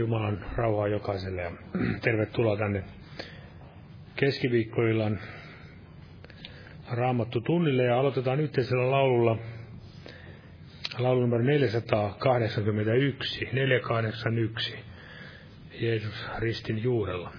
Jumalan rauhaa jokaiselle ja tervetuloa tänne keskiviikkoillan raamattu tunnille ja aloitetaan yhteisellä laululla laulu numero 481, 481, Jeesus ristin juurella.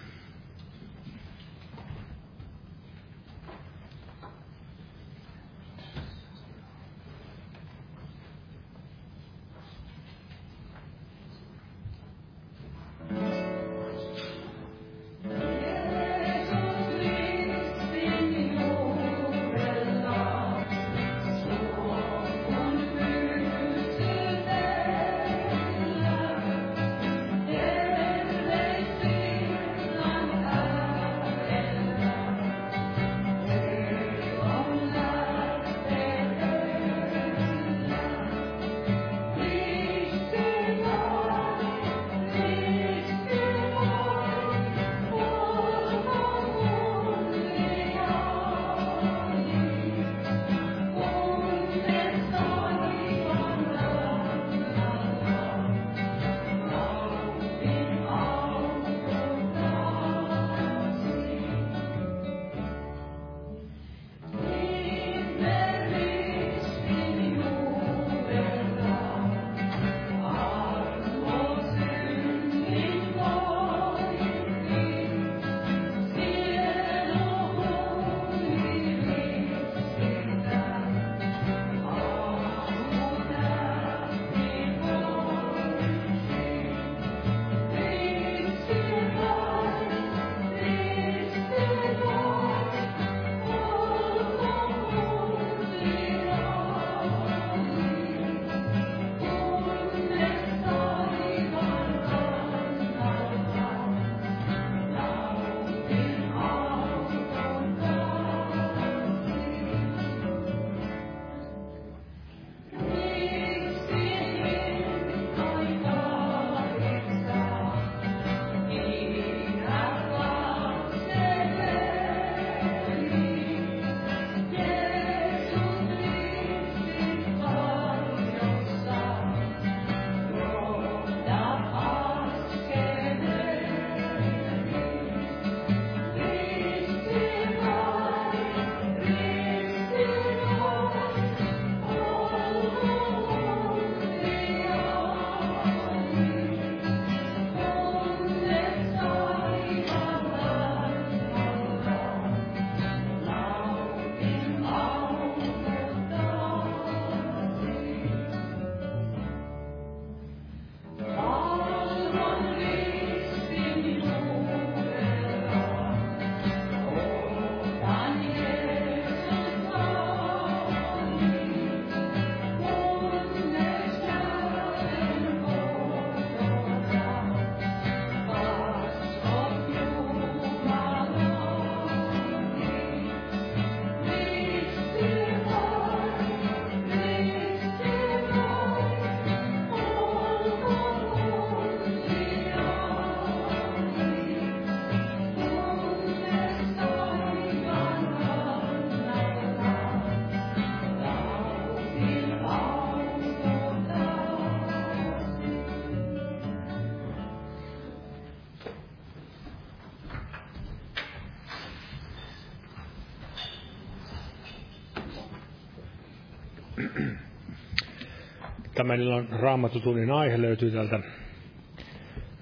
Tämän illan raamatutunnin aihe löytyy täältä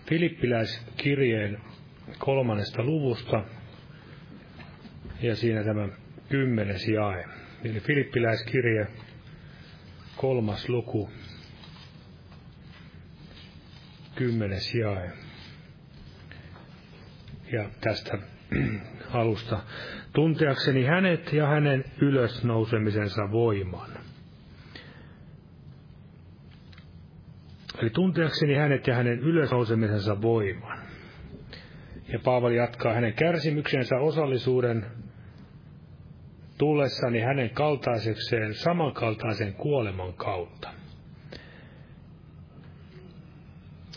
Filippiläiskirjeen kolmannesta luvusta ja siinä tämä kymmenes jae. Eli Filippiläiskirje kolmas luku, kymmenes jae. Ja tästä alusta tunteakseni hänet ja hänen ylösnousemisensa voiman. Eli tunteakseni hänet ja hänen ylösnousemisensa voiman. Ja Paavali jatkaa hänen kärsimyksensä osallisuuden tullessani hänen kaltaisekseen samankaltaisen kuoleman kautta.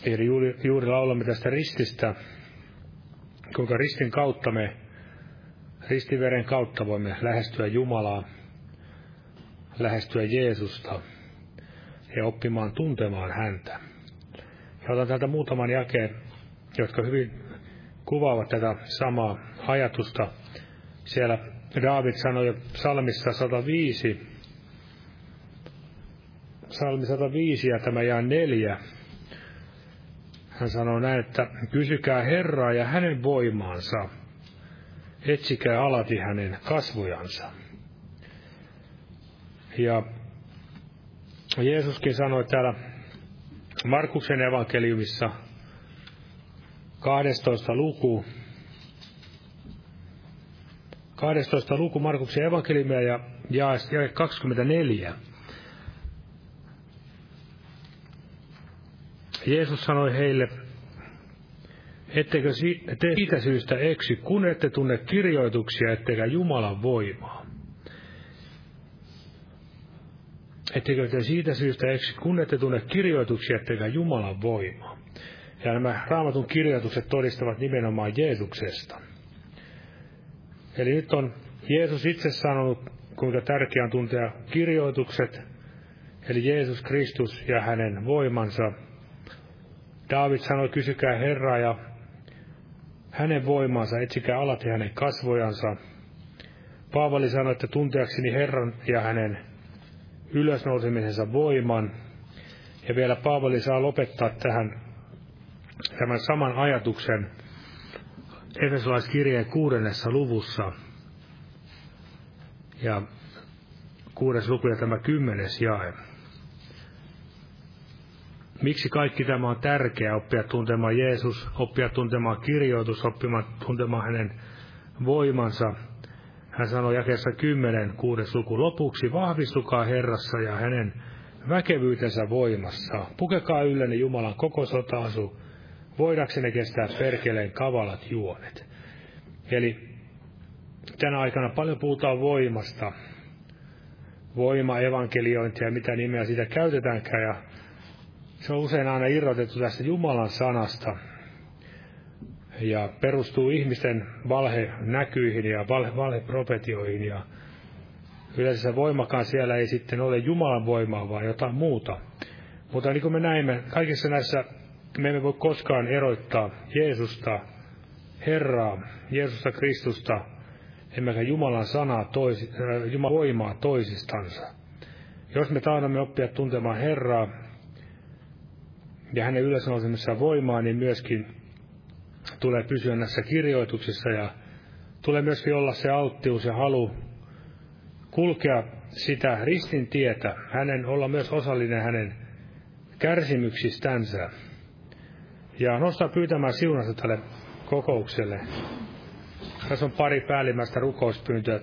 Eli juuri, juuri laulamme tästä rististä, kuinka ristin kautta me, ristiveren kautta voimme lähestyä Jumalaa, lähestyä Jeesusta – ja oppimaan tuntemaan häntä. Ja otan täältä muutaman jakeen, jotka hyvin kuvaavat tätä samaa ajatusta. Siellä David sanoi psalmissa 105, psalmi 105 ja tämä jää neljä. Hän sanoo näin, että kysykää Herraa ja hänen voimaansa, etsikää alati hänen kasvojansa. Ja Jeesuskin sanoi täällä Markuksen evankeliumissa 12. luku, 12. luku Markuksen evankeliumia ja jae 24. Jeesus sanoi heille, ettekö te siitä syystä eksy, kun ette tunne kirjoituksia, ettekä Jumalan voimaa. Ettekö te siitä syystä eksy, kun ette tunne kirjoituksia, ettekä Jumalan voimaa. Ja nämä raamatun kirjoitukset todistavat nimenomaan Jeesuksesta. Eli nyt on Jeesus itse sanonut, kuinka tärkeää on tuntea kirjoitukset, eli Jeesus Kristus ja hänen voimansa. David sanoi, kysykää Herraa ja hänen voimansa, etsikää alati hänen kasvojansa. Paavali sanoi, että tunteakseni Herran ja hänen ylösnousemisensa voiman. Ja vielä Paavali saa lopettaa tähän tämän saman ajatuksen Efesolaiskirjeen kuudennessa luvussa. Ja kuudes luku ja tämä kymmenes jae. Miksi kaikki tämä on tärkeää, oppia tuntemaan Jeesus, oppia tuntemaan kirjoitus, oppimaan tuntemaan hänen voimansa. Hän sanoi jakessa 10, kuudes luku lopuksi, vahvistukaa Herrassa ja hänen väkevyytensä voimassa. Pukekaa yllenne Jumalan koko sotaasu, voidaksenne kestää perkeleen kavalat juonet. Eli tänä aikana paljon puhutaan voimasta, voima, evankeliointia, mitä nimeä siitä käytetäänkään, ja se on usein aina irrotettu tästä Jumalan sanasta, ja perustuu ihmisten valhenäkyihin ja valhe, valheprofetioihin, ja yleensä voimakaan siellä ei sitten ole Jumalan voimaa, vaan jotain muuta. Mutta niin kuin me näimme, kaikissa näissä me emme voi koskaan erottaa Jeesusta, Herraa, Jeesusta Kristusta, emmekä Jumalan sanaa, toisi, äh, Jumalan voimaa toisistansa. Jos me tahdomme oppia tuntemaan Herraa ja hänen ylösnousemissaan voimaa, niin myöskin tulee pysyä näissä kirjoituksissa ja tulee myöskin olla se alttius ja halu kulkea sitä ristin tietä, hänen olla myös osallinen hänen kärsimyksistänsä ja nostaa pyytämään siunasta tälle kokoukselle. Tässä on pari päällimmäistä rukouspyyntöä.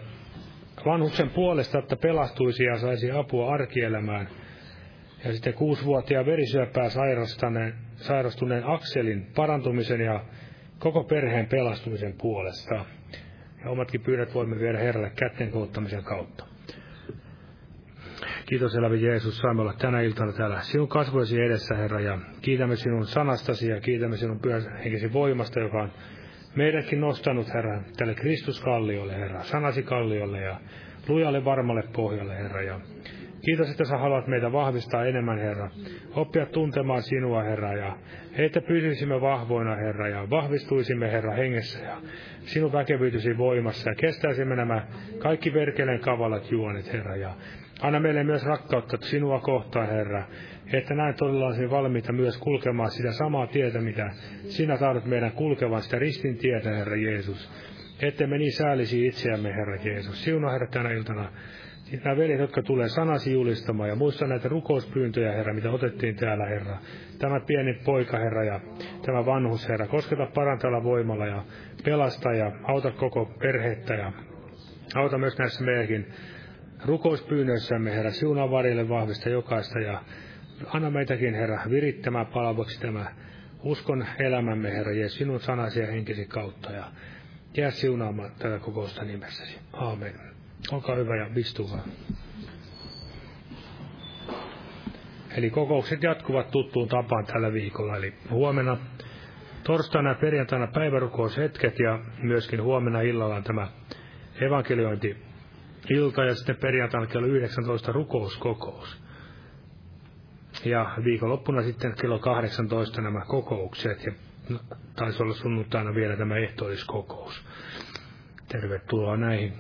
Vanhuksen puolesta, että pelastuisi ja saisi apua arkielämään. Ja sitten kuusivuotiaan verisyöpää sairastuneen, sairastuneen Akselin parantumisen ja koko perheen pelastumisen puolesta. Ja omatkin pyydät voimme viedä Herralle kätten kouttamisen kautta. Kiitos elävä Jeesus, saamme olla tänä iltana täällä sinun kasvoisi edessä, Herra, ja kiitämme sinun sanastasi ja kiitämme sinun pyhän henkesi voimasta, joka on meidänkin nostanut, Herra, tälle Kristuskalliolle, Herra, sanasi kalliolle ja lujalle varmalle pohjalle, Herra, ja Kiitos, että sä haluat meitä vahvistaa enemmän, Herra. Oppia tuntemaan sinua, Herra, ja että pysyisimme vahvoina, Herra, ja vahvistuisimme, Herra, hengessä, ja sinun väkevyytysi voimassa, ja kestäisimme nämä kaikki verkeleen kavalat juonet, Herra, ja Anna meille myös rakkautta sinua kohtaan, Herra, että näin todella olisi valmiita myös kulkemaan sitä samaa tietä, mitä sinä tahdot meidän kulkevan, sitä ristin tietä, Herra Jeesus. Että me niin säälisi itseämme, Herra Jeesus. Siunaa, Herra, tänä iltana nämä veljet, jotka tulee sanasi julistamaan, ja muista näitä rukouspyyntöjä, Herra, mitä otettiin täällä, Herra. Tämä pieni poika, Herra, ja tämä vanhus, Herra, kosketa parantalla voimalla ja pelasta ja auta koko perhettä ja auta myös näissä meidänkin rukouspyynnöissämme, Herra, siunaa varille vahvista jokaista ja anna meitäkin, Herra, virittämään palavaksi tämä uskon elämämme, Herra, Jeesus, sinun sanasi ja henkisi kautta ja jää siunaamaan tätä kokousta nimessäsi. Aamen. Olkaa hyvä ja istukaa. Eli kokoukset jatkuvat tuttuun tapaan tällä viikolla, eli huomenna torstaina ja perjantaina päivärukoushetket ja myöskin huomenna illalla on tämä evankeliointi ilta ja sitten perjantaina kello 19 rukouskokous. Ja viikonloppuna sitten kello 18 nämä kokoukset ja taisi olla sunnuntaina vielä tämä ehtoolliskokous. Tervetuloa näihin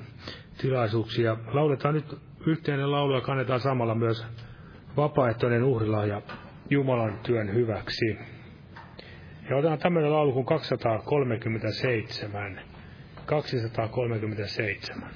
tilaisuuksiin. Ja lauletaan nyt yhteinen laulu ja kannetaan samalla myös vapaaehtoinen ja Jumalan työn hyväksi. Ja otetaan tämmöinen laulu kuin 237. 237.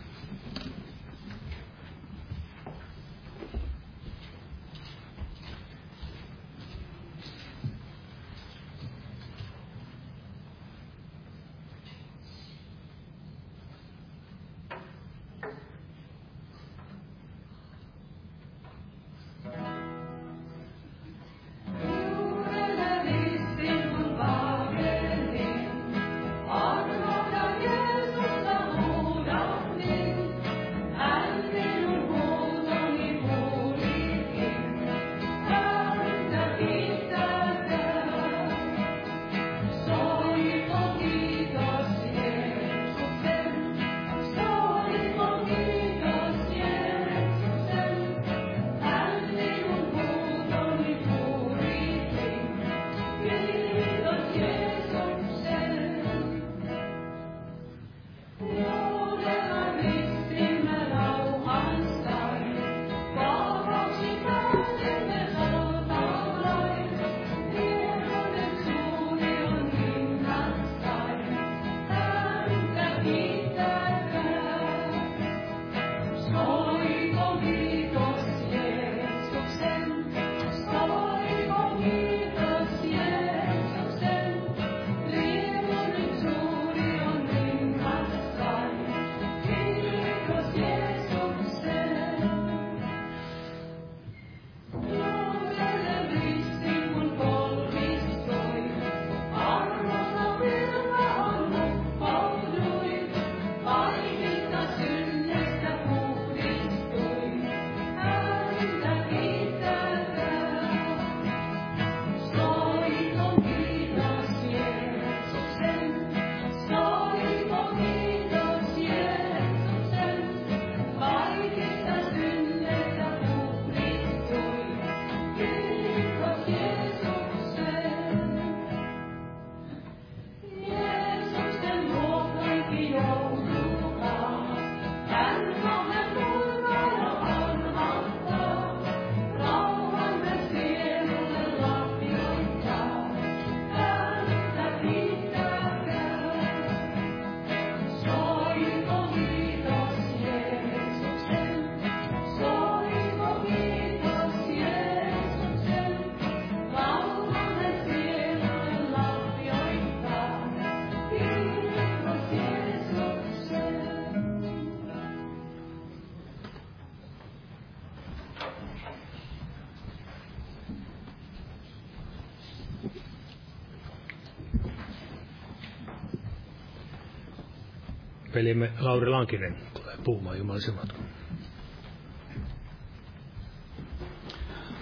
velimme Lauri Lankinen tulee puhumaan Jumalisen matkan.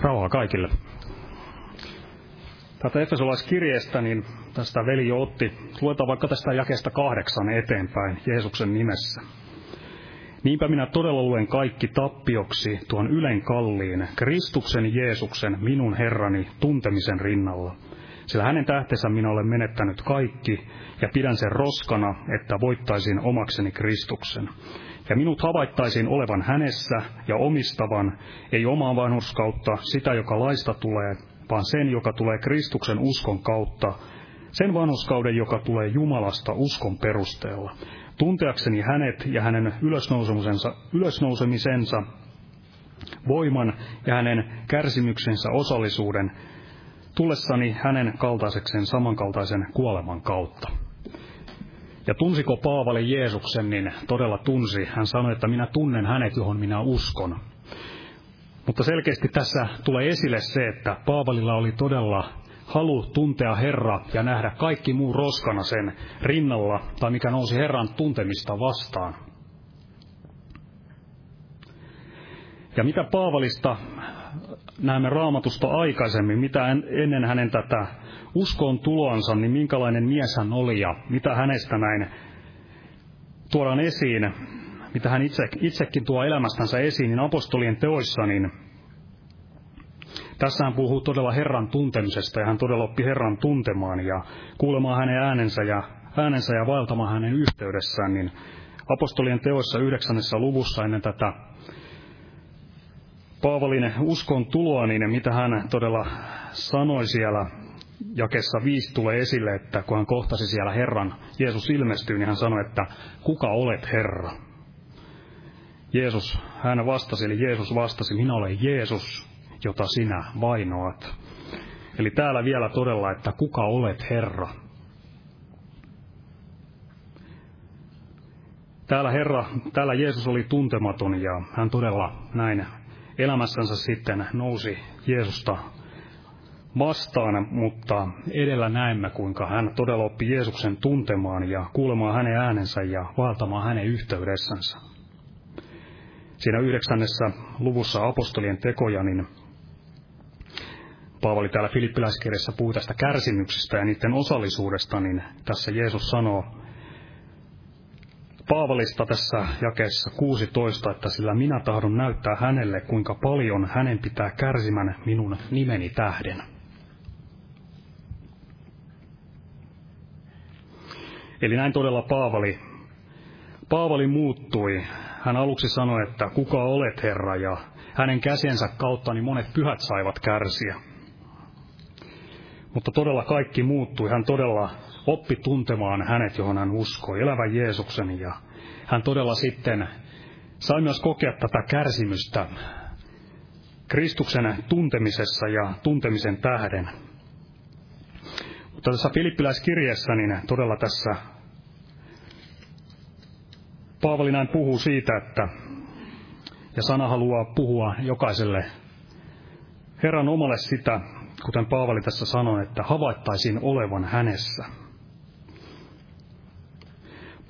Rauhaa kaikille. Tätä Efesolaiskirjeestä, niin tästä veli jo otti. Luetaan vaikka tästä jakesta kahdeksan eteenpäin Jeesuksen nimessä. Niinpä minä todella luen kaikki tappioksi tuon ylen kalliin, Kristuksen Jeesuksen, minun Herrani, tuntemisen rinnalla. Sillä hänen tähtensä minä olen menettänyt kaikki, ja pidän sen roskana, että voittaisin omakseni Kristuksen. Ja minut havaittaisiin olevan hänessä ja omistavan, ei omaa vanhurskautta, sitä joka laista tulee, vaan sen, joka tulee Kristuksen uskon kautta, sen vanhuskauden, joka tulee Jumalasta uskon perusteella. Tunteakseni hänet ja hänen ylösnousemisensa, ylösnousemisensa voiman ja hänen kärsimyksensä osallisuuden, tullessani hänen kaltaisekseen samankaltaisen kuoleman kautta. Ja tunsiko Paavali Jeesuksen, niin todella tunsi. Hän sanoi, että minä tunnen hänet, johon minä uskon. Mutta selkeästi tässä tulee esille se, että Paavalilla oli todella halu tuntea Herra ja nähdä kaikki muu roskana sen rinnalla, tai mikä nousi Herran tuntemista vastaan. Ja mitä Paavalista näemme raamatusta aikaisemmin, mitä ennen hänen tätä uskoon tuloansa, niin minkälainen mies hän oli ja mitä hänestä näin tuodaan esiin, mitä hän itse, itsekin tuo elämästänsä esiin, niin apostolien teoissa, niin tässä hän puhuu todella Herran tuntemisesta ja hän todella oppi Herran tuntemaan ja kuulemaan hänen äänensä ja, äänensä ja vaeltamaan hänen yhteydessään, niin apostolien teoissa yhdeksännessä luvussa ennen tätä Paavalin uskon tuloa, niin mitä hän todella sanoi siellä jakessa viisi tulee esille, että kun hän kohtasi siellä Herran, Jeesus ilmestyy, niin hän sanoi, että kuka olet Herra? Jeesus, hän vastasi, eli Jeesus vastasi, minä olen Jeesus, jota sinä vainoat. Eli täällä vielä todella, että kuka olet Herra? Täällä Herra, täällä Jeesus oli tuntematon ja hän todella näin elämässänsä sitten nousi Jeesusta vastaan, mutta edellä näemme, kuinka hän todella oppi Jeesuksen tuntemaan ja kuulemaan hänen äänensä ja vaeltamaan hänen yhteydessänsä. Siinä yhdeksännessä luvussa apostolien tekoja, niin Paavali täällä Filippiläiskirjassa puhuu tästä kärsimyksistä ja niiden osallisuudesta, niin tässä Jeesus sanoo Paavalista tässä jakeessa 16, että sillä minä tahdon näyttää hänelle, kuinka paljon hänen pitää kärsimän minun nimeni tähden. Eli näin todella Paavali, Paavali muuttui. Hän aluksi sanoi, että kuka olet Herra, ja hänen käsiensä kautta niin monet pyhät saivat kärsiä. Mutta todella kaikki muuttui. Hän todella oppi tuntemaan hänet, johon hän uskoi, elävän Jeesuksen, ja hän todella sitten sai myös kokea tätä kärsimystä Kristuksen tuntemisessa ja tuntemisen tähden. Mutta tässä Filippiläiskirjassa, niin todella tässä Paavali näin puhuu siitä, että ja sana haluaa puhua jokaiselle Herran omalle sitä, kuten Paavali tässä sanoi, että havaittaisiin olevan hänessä.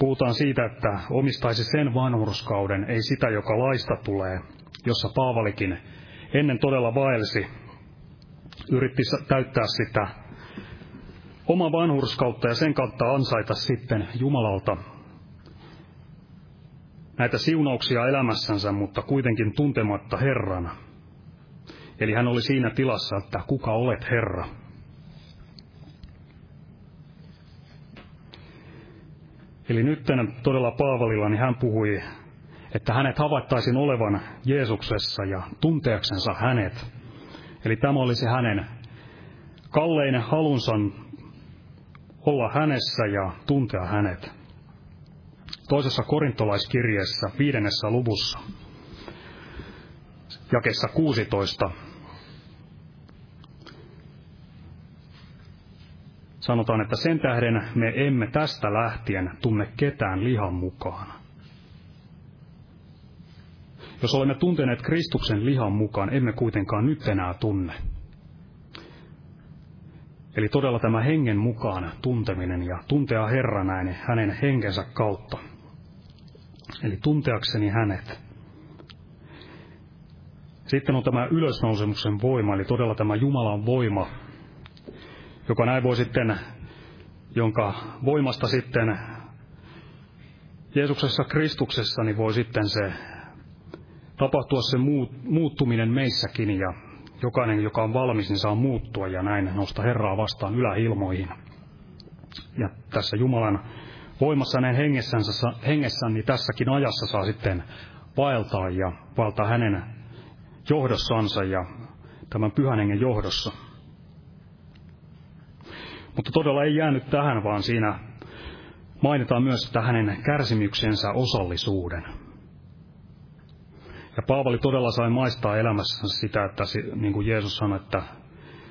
Puhutaan siitä, että omistaisi sen vanhurskauden, ei sitä, joka laista tulee, jossa Paavalikin ennen todella vaelsi, yritti täyttää sitä oma vanhurskautta ja sen kautta ansaita sitten Jumalalta näitä siunauksia elämässänsä, mutta kuitenkin tuntematta Herrana. Eli hän oli siinä tilassa, että kuka olet Herra? Eli nyt todella Paavalilla niin hän puhui, että hänet havaittaisiin olevan Jeesuksessa ja tunteaksensa hänet. Eli tämä olisi hänen kalleinen halunsa olla hänessä ja tuntea hänet. Toisessa korintolaiskirjeessä viidennessä luvussa, jakessa 16, sanotaan, että sen tähden me emme tästä lähtien tunne ketään lihan mukaan. Jos olemme tunteneet Kristuksen lihan mukaan, emme kuitenkaan nyt enää tunne. Eli todella tämä hengen mukaan tunteminen ja tuntea Herra näin hänen henkensä kautta. Eli tunteakseni hänet. Sitten on tämä ylösnousemuksen voima, eli todella tämä Jumalan voima, joka näin voi sitten, jonka voimasta sitten Jeesuksessa Kristuksessa, niin voi sitten se tapahtua se muuttuminen meissäkin ja jokainen, joka on valmis, niin saa muuttua ja näin nousta Herraa vastaan yläilmoihin. Ja tässä Jumalan voimassa hänen hengessänsä, hengessään, niin tässäkin ajassa saa sitten vaeltaa ja valtaa hänen johdossansa ja tämän pyhän hengen johdossa. Mutta todella ei jäänyt tähän, vaan siinä mainitaan myös, että hänen kärsimyksensä osallisuuden. Ja Paavali todella sai maistaa elämässä sitä, että niin kuin Jeesus sanoi, että,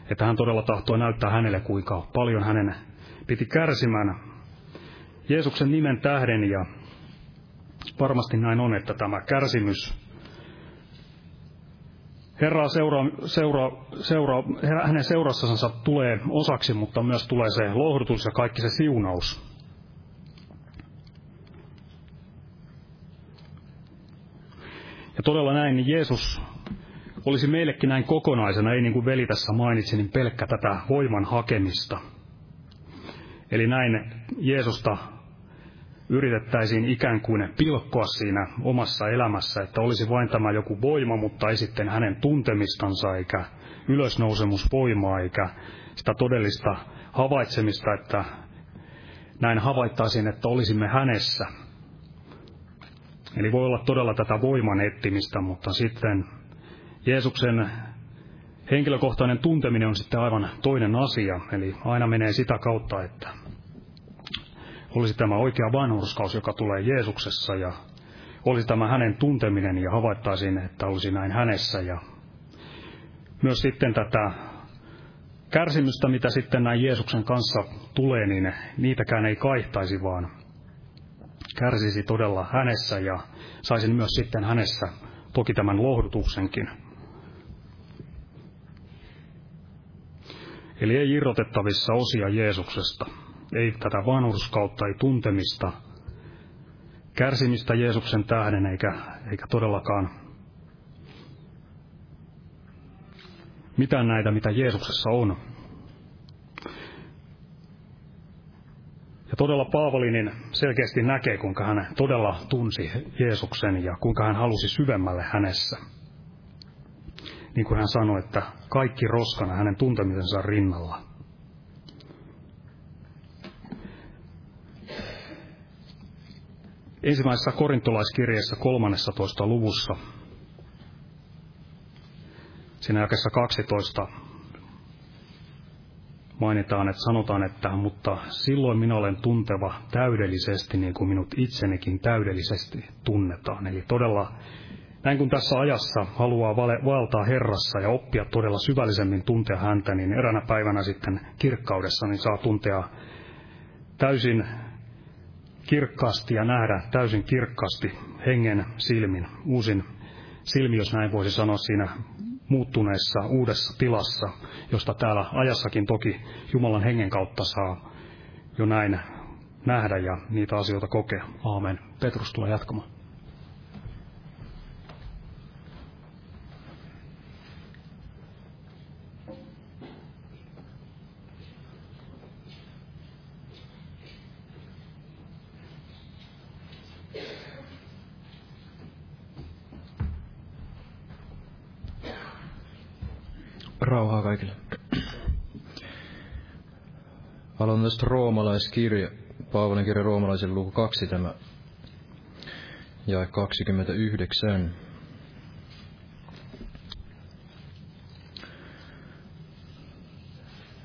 että hän todella tahtoi näyttää hänelle, kuinka paljon hänen piti kärsimään Jeesuksen nimen tähden. Ja varmasti näin on, että tämä kärsimys Herraa seuraa, seuraa, seuraa, hänen seurassansa tulee osaksi, mutta myös tulee se lohdutus ja kaikki se siunaus. Ja todella näin, niin Jeesus olisi meillekin näin kokonaisena, ei niin kuin veli tässä mainitsi, niin pelkkä tätä voiman hakemista. Eli näin Jeesusta yritettäisiin ikään kuin pilkkoa siinä omassa elämässä, että olisi vain tämä joku voima, mutta ei sitten hänen tuntemistansa eikä ylösnousemusvoimaa eikä sitä todellista havaitsemista, että näin havaittaisiin, että olisimme hänessä. Eli voi olla todella tätä voiman etsimistä, mutta sitten Jeesuksen henkilökohtainen tunteminen on sitten aivan toinen asia. Eli aina menee sitä kautta, että olisi tämä oikea vanhurskaus, joka tulee Jeesuksessa ja olisi tämä hänen tunteminen ja havaittaisiin, että olisi näin hänessä. Ja myös sitten tätä kärsimystä, mitä sitten näin Jeesuksen kanssa tulee, niin niitäkään ei kaihtaisi, vaan kärsisi todella hänessä ja saisin myös sitten hänessä toki tämän lohdutuksenkin. Eli ei irrotettavissa osia Jeesuksesta, ei tätä vanhurskautta, ei tuntemista, kärsimistä Jeesuksen tähden, eikä, eikä todellakaan mitään näitä, mitä Jeesuksessa on. Ja todella Paavali niin selkeästi näkee, kuinka hän todella tunsi Jeesuksen ja kuinka hän halusi syvemmälle hänessä. Niin kuin hän sanoi, että kaikki roskana hänen tuntemisensa rinnalla. Ensimmäisessä korintolaiskirjeessä 13. luvussa, siinä jakessa 12, mainitaan, että sanotaan, että mutta silloin minä olen tunteva täydellisesti niin kuin minut itsenikin täydellisesti tunnetaan. Eli todella näin kun tässä ajassa haluaa valtaa Herrassa ja oppia todella syvällisemmin tuntea häntä, niin eränä päivänä sitten kirkkaudessa niin saa tuntea täysin kirkkaasti ja nähdä täysin kirkkaasti hengen silmin, uusin silmi, jos näin voisi sanoa siinä muuttuneessa uudessa tilassa, josta täällä ajassakin toki Jumalan hengen kautta saa jo näin nähdä ja niitä asioita kokea. Aamen. Petrus tulee jatkamaan. Rauhaa kaikille. Aloitan tästä roomalaiskirja, Paavalin kirja roomalaisen luku 2 tämä ja 29.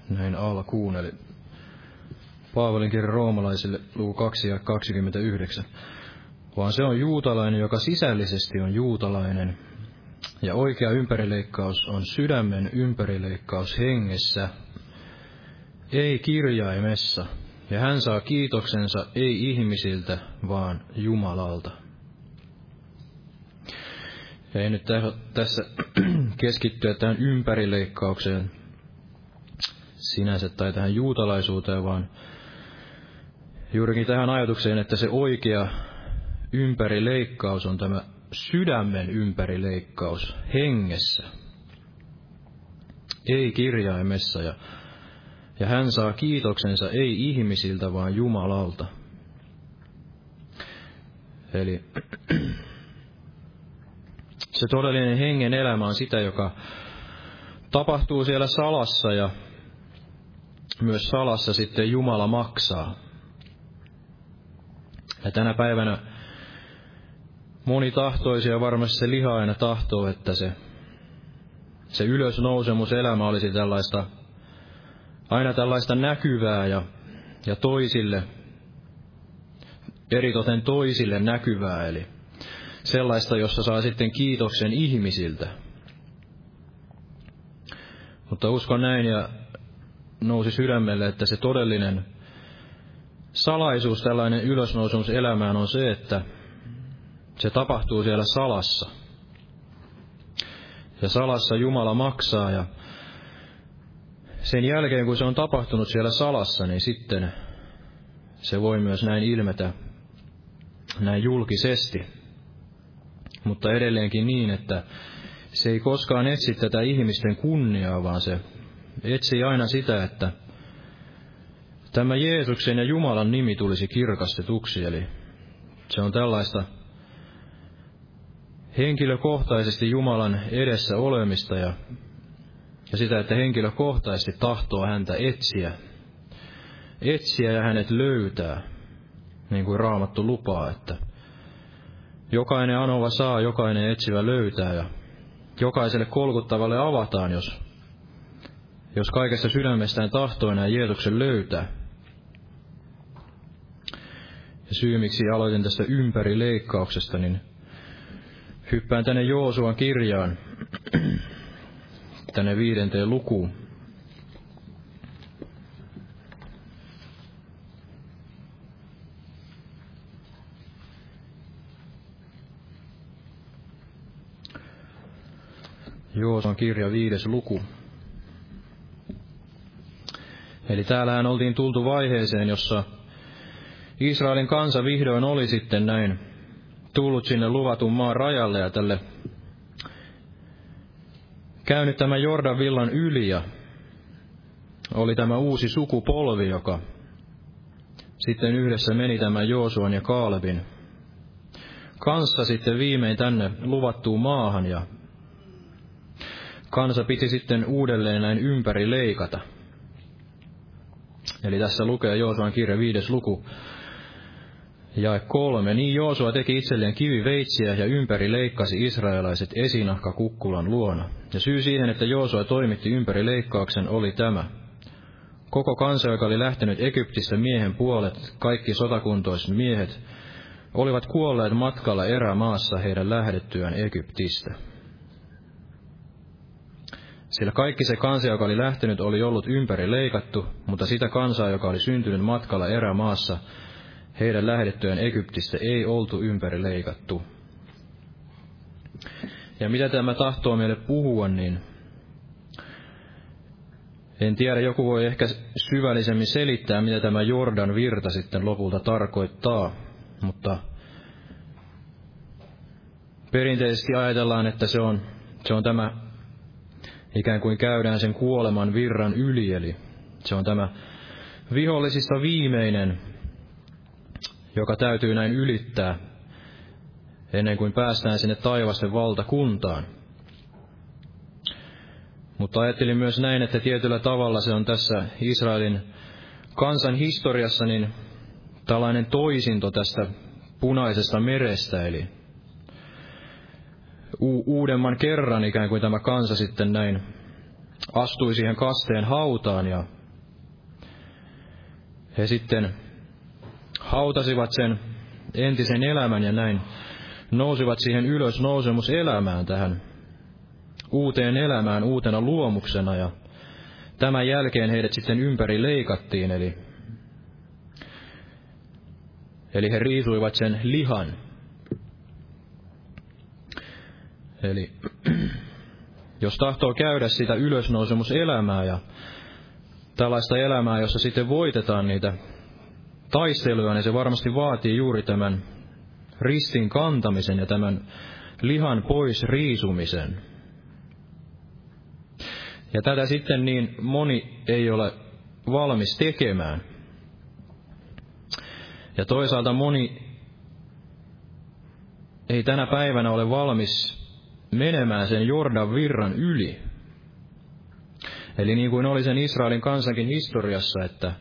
Näin alkuun, eli Paavalin kirja roomalaisille luku 2 ja 29. Vaan se on juutalainen, joka sisällisesti on juutalainen, ja oikea ympärileikkaus on sydämen ympärileikkaus hengessä, ei kirjaimessa, ja hän saa kiitoksensa ei ihmisiltä, vaan Jumalalta. Ja ei nyt tässä keskittyä tähän ympärileikkaukseen sinänsä tai tähän juutalaisuuteen, vaan juurikin tähän ajatukseen, että se oikea ympärileikkaus on tämä sydämen ympärileikkaus hengessä, ei kirjaimessa, ja, ja hän saa kiitoksensa ei ihmisiltä, vaan Jumalalta. Eli se todellinen hengen elämä on sitä, joka tapahtuu siellä salassa ja myös salassa sitten Jumala maksaa. Ja tänä päivänä moni ja varmasti se liha aina tahtoo, että se, se ylösnousemus elämä olisi tällaista, aina tällaista näkyvää ja, ja toisille, eritoten toisille näkyvää, eli sellaista, jossa saa sitten kiitoksen ihmisiltä. Mutta uskon näin ja nousi sydämelle, että se todellinen salaisuus, tällainen ylösnousemus elämään on se, että se tapahtuu siellä salassa. Ja salassa Jumala maksaa ja sen jälkeen kun se on tapahtunut siellä salassa, niin sitten se voi myös näin ilmetä näin julkisesti. Mutta edelleenkin niin, että se ei koskaan etsi tätä ihmisten kunniaa, vaan se etsii aina sitä, että tämä Jeesuksen ja Jumalan nimi tulisi kirkastetuksi, eli se on tällaista henkilökohtaisesti Jumalan edessä olemista ja, ja sitä, että henkilökohtaisesti tahtoo häntä etsiä, etsiä ja hänet löytää, niin kuin Raamattu lupaa, että jokainen anova saa, jokainen etsivä löytää ja jokaiselle kolkuttavalle avataan, jos, jos kaikessa sydämestään tahtoo enää Jeesuksen löytää. Ja syy, miksi aloitin tästä ympärileikkauksesta, niin hyppään tänne Joosuan kirjaan, tänne viidenteen lukuun. Joosan kirja viides luku. Eli täällähän oltiin tultu vaiheeseen, jossa Israelin kansa vihdoin oli sitten näin tullut sinne luvatun maan rajalle ja tälle käynyt tämän Jordan villan yli ja oli tämä uusi sukupolvi, joka sitten yhdessä meni tämän Joosuan ja Kaalebin kanssa sitten viimein tänne luvattuun maahan ja kansa piti sitten uudelleen näin ympäri leikata. Eli tässä lukee Joosuan kirja viides luku, ja kolme. Niin Joosua teki itselleen kiviveitsiä ja ympäri leikkasi israelaiset esinahka kukkulan luona. Ja syy siihen, että Joosua toimitti ympäri leikkauksen, oli tämä. Koko kansa, joka oli lähtenyt Egyptistä miehen puolet, kaikki sotakuntoiset miehet, olivat kuolleet matkalla erämaassa heidän lähdettyään Egyptistä. Sillä kaikki se kansa, joka oli lähtenyt, oli ollut ympäri leikattu, mutta sitä kansaa, joka oli syntynyt matkalla erämaassa, heidän lähdettyään Egyptistä ei oltu ympäri leikattu. Ja mitä tämä tahtoo meille puhua, niin en tiedä, joku voi ehkä syvällisemmin selittää, mitä tämä Jordan virta sitten lopulta tarkoittaa, mutta perinteisesti ajatellaan, että se on, se on tämä ikään kuin käydään sen kuoleman virran yli, eli se on tämä vihollisista viimeinen, joka täytyy näin ylittää ennen kuin päästään sinne taivasten valtakuntaan. Mutta ajattelin myös näin, että tietyllä tavalla se on tässä Israelin kansan historiassa niin tällainen toisinto tästä punaisesta merestä, eli u- uudemman kerran ikään kuin tämä kansa sitten näin astui siihen kasteen hautaan ja he sitten hautasivat sen entisen elämän ja näin nousivat siihen ylös nousemuselämään tähän uuteen elämään uutena luomuksena ja tämän jälkeen heidät sitten ympäri leikattiin, eli, eli he riisuivat sen lihan. Eli jos tahtoo käydä sitä ylösnousemuselämää ja tällaista elämää, jossa sitten voitetaan niitä taisteluja, niin se varmasti vaatii juuri tämän ristin kantamisen ja tämän lihan pois riisumisen. Ja tätä sitten niin moni ei ole valmis tekemään. Ja toisaalta moni ei tänä päivänä ole valmis menemään sen Jordan virran yli. Eli niin kuin oli sen Israelin kansankin historiassa, että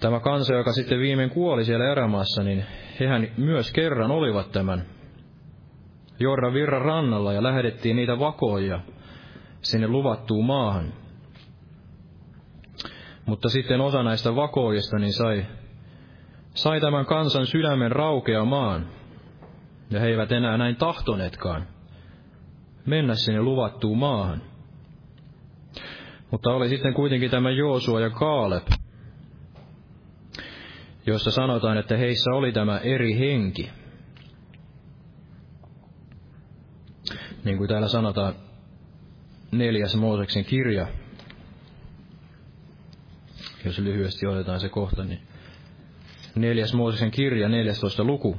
tämä kansa, joka sitten viimein kuoli siellä erämaassa, niin hehän myös kerran olivat tämän Jordan virran rannalla ja lähdettiin niitä vakoja sinne luvattuun maahan. Mutta sitten osa näistä vakoista niin sai, sai tämän kansan sydämen raukeamaan. Ja he eivät enää näin tahtoneetkaan mennä sinne luvattuun maahan. Mutta oli sitten kuitenkin tämä Joosua ja Kaalep, jossa sanotaan, että heissä oli tämä eri henki. Niin kuin täällä sanotaan neljäs Mooseksen kirja, jos lyhyesti otetaan se kohta, niin neljäs Mooseksen kirja, 14 luku,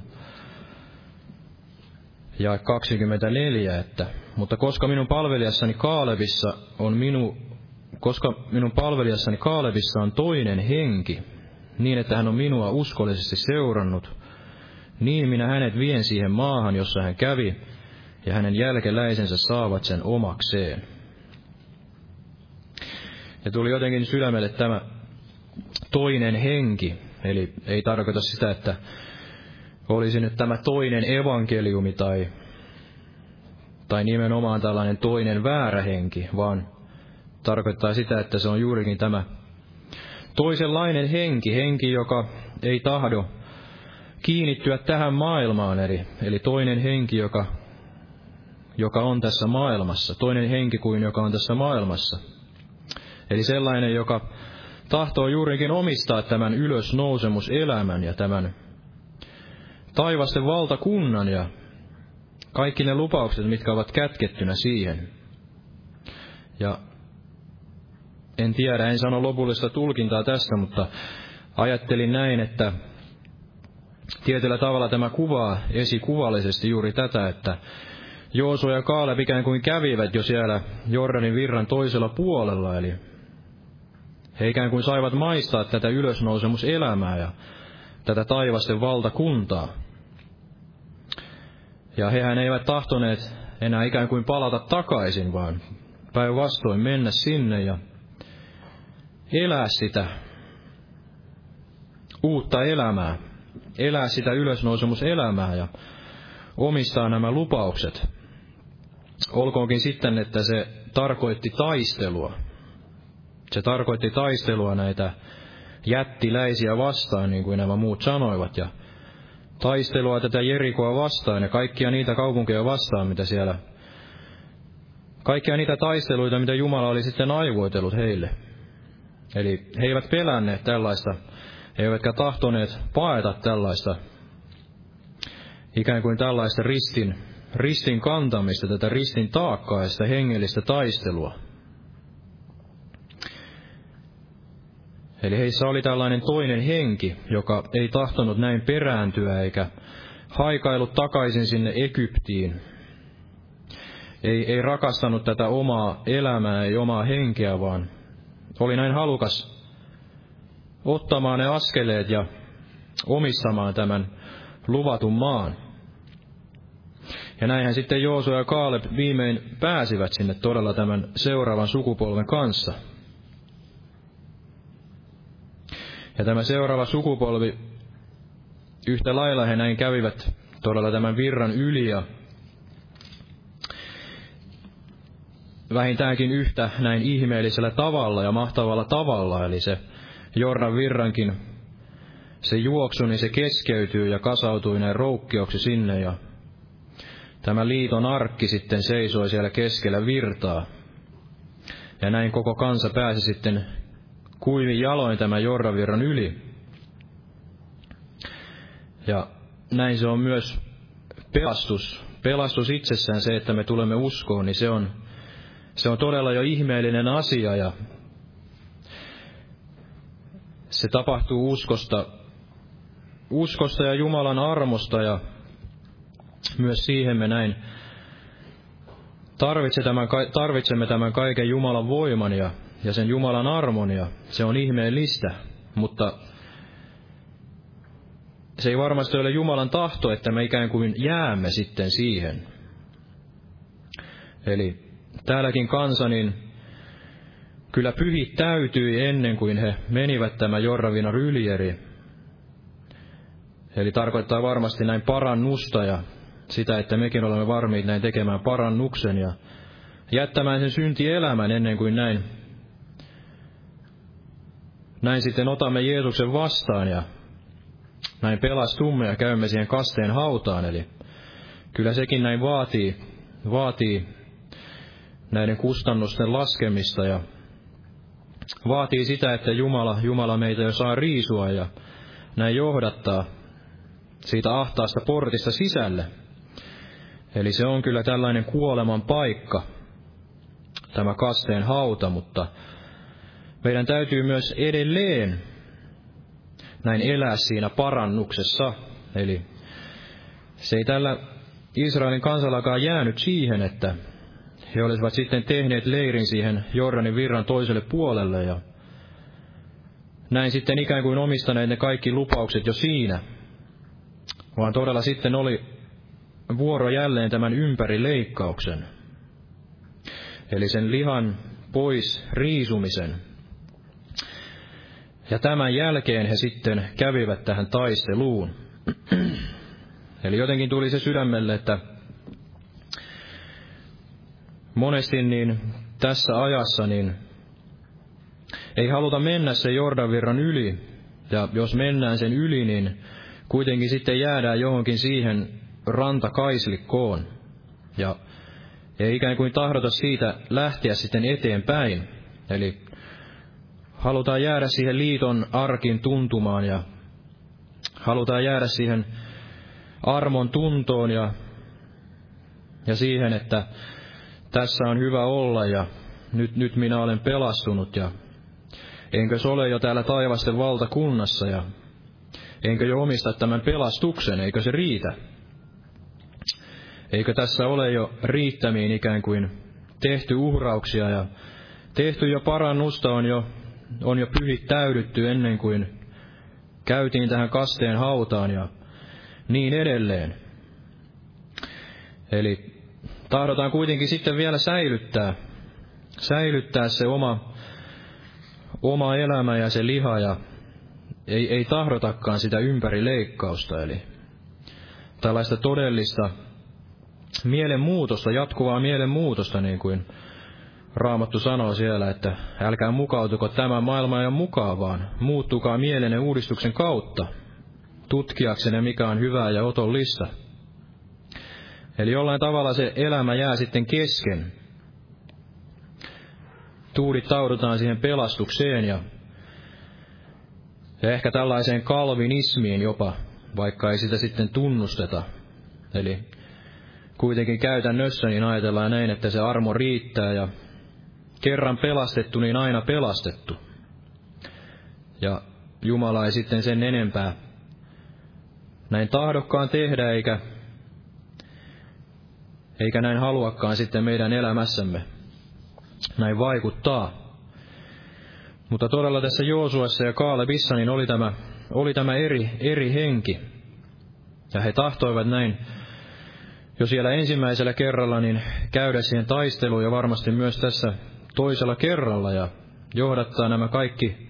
ja 24, että mutta koska minun palvelijassani Kaalevissa on minu koska minun palvelijassani Kaalevissa on toinen henki, niin että hän on minua uskollisesti seurannut, niin minä hänet vien siihen maahan, jossa hän kävi, ja hänen jälkeläisensä saavat sen omakseen. Ja tuli jotenkin sydämelle tämä toinen henki, eli ei tarkoita sitä, että olisi nyt tämä toinen evankeliumi tai, tai nimenomaan tällainen toinen väärä henki, vaan tarkoittaa sitä, että se on juurikin tämä toisenlainen henki, henki, joka ei tahdo kiinnittyä tähän maailmaan, eli, eli toinen henki, joka, joka on tässä maailmassa, toinen henki kuin joka on tässä maailmassa. Eli sellainen, joka tahtoo juurikin omistaa tämän ylösnousemuselämän ja tämän taivasten valtakunnan ja kaikki ne lupaukset, mitkä ovat kätkettynä siihen. Ja en tiedä, en sano lopullista tulkintaa tästä, mutta ajattelin näin, että tietyllä tavalla tämä kuvaa esikuvallisesti juuri tätä, että Joosu ja Kaale ikään kuin kävivät jo siellä Jordanin virran toisella puolella, eli he ikään kuin saivat maistaa tätä ylösnousemuselämää ja tätä taivasten valtakuntaa. Ja hehän eivät tahtoneet enää ikään kuin palata takaisin, vaan päinvastoin mennä sinne ja elää sitä uutta elämää, elää sitä ylösnousemuselämää ja omistaa nämä lupaukset. Olkoonkin sitten, että se tarkoitti taistelua. Se tarkoitti taistelua näitä jättiläisiä vastaan, niin kuin nämä muut sanoivat, ja taistelua tätä Jerikoa vastaan ja kaikkia niitä kaupunkeja vastaan, mitä siellä, kaikkia niitä taisteluita, mitä Jumala oli sitten aivoitellut heille. Eli he eivät pelänneet tällaista, he eivätkä tahtoneet paeta tällaista, ikään kuin tällaista ristin, ristin kantamista, tätä ristin taakkaa ja sitä hengellistä taistelua. Eli heissä oli tällainen toinen henki, joka ei tahtonut näin perääntyä eikä haikailut takaisin sinne Egyptiin. Ei, ei rakastanut tätä omaa elämää, ei omaa henkeä, vaan oli näin halukas ottamaan ne askeleet ja omistamaan tämän luvatun maan. Ja näinhän sitten Joosu ja Kaaleb viimein pääsivät sinne todella tämän seuraavan sukupolven kanssa – Ja tämä seuraava sukupolvi, yhtä lailla he näin kävivät todella tämän virran yli ja vähintäänkin yhtä näin ihmeellisellä tavalla ja mahtavalla tavalla, eli se Jordan virrankin se juoksu, niin se keskeytyy ja kasautui näin roukkioksi sinne ja tämä liiton arkki sitten seisoi siellä keskellä virtaa. Ja näin koko kansa pääsi sitten kuivin jaloin tämä Jordavirran yli. Ja näin se on myös pelastus. Pelastus itsessään se, että me tulemme uskoon, niin se on, se on todella jo ihmeellinen asia ja se tapahtuu uskosta, uskosta ja Jumalan armosta ja myös siihen me näin tarvitsemme tämän kaiken Jumalan voiman ja ja sen Jumalan armon ja se on ihmeellistä, mutta se ei varmasti ole Jumalan tahto, että me ikään kuin jäämme sitten siihen. Eli täälläkin kansa, niin kyllä pyhit täytyi ennen kuin he menivät tämä Jorravina ryljeri. Eli tarkoittaa varmasti näin parannusta ja sitä, että mekin olemme varmiit näin tekemään parannuksen ja jättämään sen syntielämän ennen kuin näin näin sitten otamme Jeesuksen vastaan ja näin pelastumme ja käymme siihen kasteen hautaan. Eli kyllä sekin näin vaatii, vaatii näiden kustannusten laskemista ja vaatii sitä, että Jumala, Jumala meitä jo saa riisua ja näin johdattaa siitä ahtaasta portista sisälle. Eli se on kyllä tällainen kuoleman paikka, tämä kasteen hauta, mutta meidän täytyy myös edelleen näin elää siinä parannuksessa. Eli se ei tällä Israelin kansallakaan jäänyt siihen, että he olisivat sitten tehneet leirin siihen Jordanin virran toiselle puolelle ja näin sitten ikään kuin omistaneet ne kaikki lupaukset jo siinä, vaan todella sitten oli vuoro jälleen tämän ympärileikkauksen, eli sen lihan pois riisumisen. Ja tämän jälkeen he sitten kävivät tähän taisteluun. Eli jotenkin tuli se sydämelle, että monesti niin tässä ajassa niin ei haluta mennä se Jordanvirran yli. Ja jos mennään sen yli, niin kuitenkin sitten jäädään johonkin siihen rantakaislikkoon. Ja ei ikään kuin tahdota siitä lähteä sitten eteenpäin. Eli halutaan jäädä siihen liiton arkin tuntumaan ja halutaan jäädä siihen armon tuntoon ja, ja siihen, että tässä on hyvä olla ja nyt, nyt minä olen pelastunut ja enkö se ole jo täällä taivasten valtakunnassa ja enkö jo omista tämän pelastuksen, eikö se riitä? Eikö tässä ole jo riittämiin ikään kuin tehty uhrauksia ja tehty jo parannusta on jo, on jo pyhittäydytty ennen kuin käytiin tähän kasteen hautaan ja niin edelleen. Eli tahdotaan kuitenkin sitten vielä säilyttää, säilyttää se oma, oma elämä ja se liha ja ei, ei tahdotakaan sitä ympärileikkausta, eli tällaista todellista mielenmuutosta, jatkuvaa mielenmuutosta, niin kuin Raamattu sanoo siellä, että älkää mukautuko tämän maailman mukaan, vaan muuttukaa mielenne uudistuksen kautta, tutkiaksenne mikä on hyvää ja otollista. Eli jollain tavalla se elämä jää sitten kesken. Tuudittaudutaan siihen pelastukseen ja, ja ehkä tällaiseen kalvinismiin jopa, vaikka ei sitä sitten tunnusteta. Eli kuitenkin käytännössä niin ajatellaan näin, että se armo riittää ja kerran pelastettu, niin aina pelastettu. Ja Jumala ei sitten sen enempää näin tahdokkaan tehdä, eikä, eikä näin haluakaan sitten meidän elämässämme näin vaikuttaa. Mutta todella tässä Joosuassa ja Kaalebissa niin oli tämä, oli tämä eri, eri henki. Ja he tahtoivat näin jo siellä ensimmäisellä kerralla niin käydä siihen taisteluun ja varmasti myös tässä toisella kerralla ja johdattaa nämä kaikki,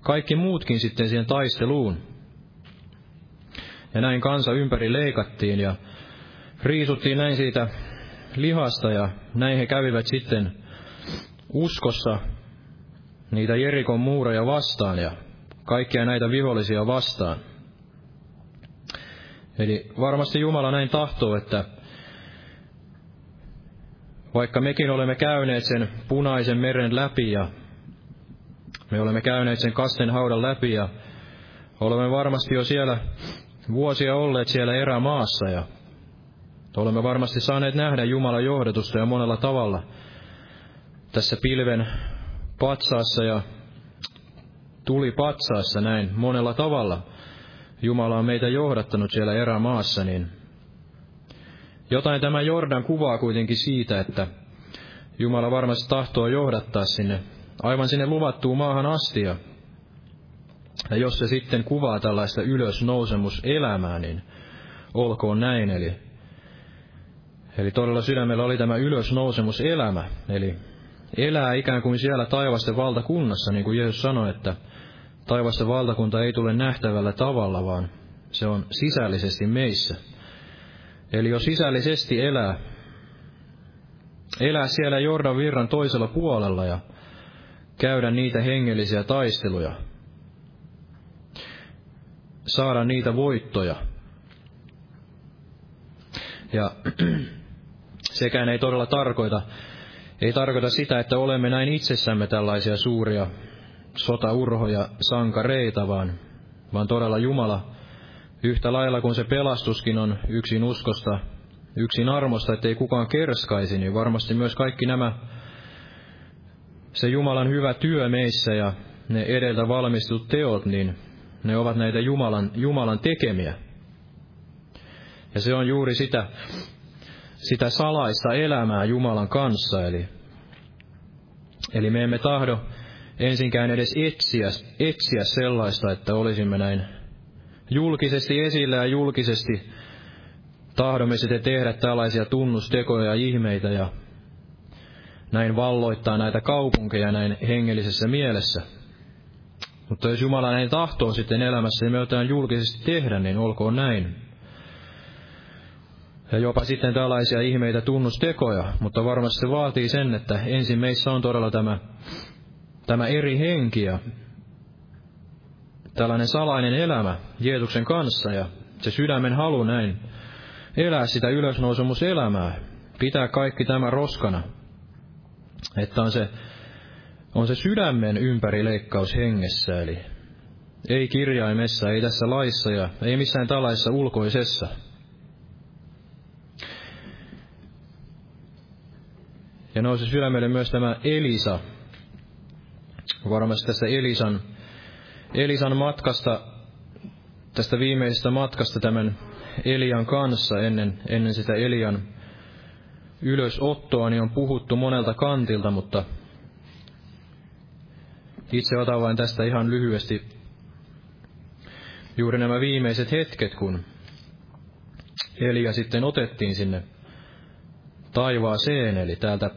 kaikki muutkin sitten siihen taisteluun. Ja näin kansa ympäri leikattiin ja riisuttiin näin siitä lihasta ja näin he kävivät sitten uskossa niitä Jerikon muureja vastaan ja kaikkia näitä vihollisia vastaan. Eli varmasti Jumala näin tahtoo, että vaikka mekin olemme käyneet sen punaisen meren läpi ja me olemme käyneet sen kasten haudan läpi ja olemme varmasti jo siellä vuosia olleet siellä erämaassa ja olemme varmasti saaneet nähdä Jumalan johdatusta ja monella tavalla tässä pilven patsaassa ja tuli patsaassa näin monella tavalla. Jumala on meitä johdattanut siellä erämaassa, niin jotain tämä Jordan kuvaa kuitenkin siitä, että Jumala varmasti tahtoo johdattaa sinne, aivan sinne luvattuun maahan asti. Ja, jos se sitten kuvaa tällaista ylösnousemuselämää, niin olkoon näin. Eli, eli todella sydämellä oli tämä ylösnousemuselämä, eli elää ikään kuin siellä taivasten valtakunnassa, niin kuin Jeesus sanoi, että taivasten valtakunta ei tule nähtävällä tavalla, vaan se on sisällisesti meissä. Eli jo sisällisesti elää, elää siellä Jordan virran toisella puolella ja käydä niitä hengellisiä taisteluja, saada niitä voittoja. Ja sekään ei todella tarkoita, ei tarkoita sitä, että olemme näin itsessämme tällaisia suuria sotaurhoja, sankareita, vaan, vaan todella Jumala Yhtä lailla kuin se pelastuskin on yksin uskosta, yksin armosta, ettei kukaan kerskaisi, niin varmasti myös kaikki nämä, se Jumalan hyvä työ meissä ja ne edeltä valmistut teot, niin ne ovat näitä Jumalan, Jumalan tekemiä. Ja se on juuri sitä, sitä salaista elämää Jumalan kanssa. Eli, eli me emme tahdo ensinkään edes etsiä, etsiä sellaista, että olisimme näin julkisesti esillä ja julkisesti tahdomme sitten tehdä tällaisia tunnustekoja ja ihmeitä ja näin valloittaa näitä kaupunkeja näin hengellisessä mielessä. Mutta jos Jumala näin tahtoo sitten elämässä ja me jotain julkisesti tehdä, niin olkoon näin. Ja jopa sitten tällaisia ihmeitä tunnustekoja, mutta varmasti se vaatii sen, että ensin meissä on todella tämä, tämä eri henki ja tällainen salainen elämä Jeesuksen kanssa ja se sydämen halu näin elää sitä ylösnousemuselämää, pitää kaikki tämä roskana, että on se, on se sydämen ympärileikkaus hengessä, eli ei kirjaimessa, ei tässä laissa ja ei missään tällaisessa ulkoisessa. Ja nousi sydämelle myös tämä Elisa. Varmasti tästä Elisan, Elisan matkasta, tästä viimeisestä matkasta tämän Elian kanssa ennen, ennen sitä Elian ylösottoa, niin on puhuttu monelta kantilta, mutta itse otan vain tästä ihan lyhyesti juuri nämä viimeiset hetket, kun Elia sitten otettiin sinne taivaaseen, eli täältä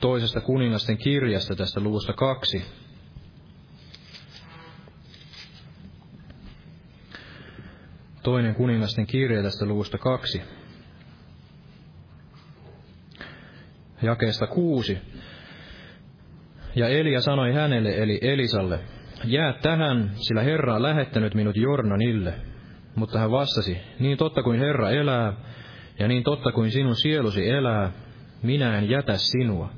toisesta kuningasten kirjasta tästä luvusta kaksi. Toinen kuningasten kirja tästä luvusta kaksi. Jakeesta kuusi. Ja Elia sanoi hänelle, eli Elisalle, jää tähän, sillä Herra on lähettänyt minut Jordanille. Mutta hän vastasi, niin totta kuin Herra elää, ja niin totta kuin sinun sielusi elää, minä en jätä sinua.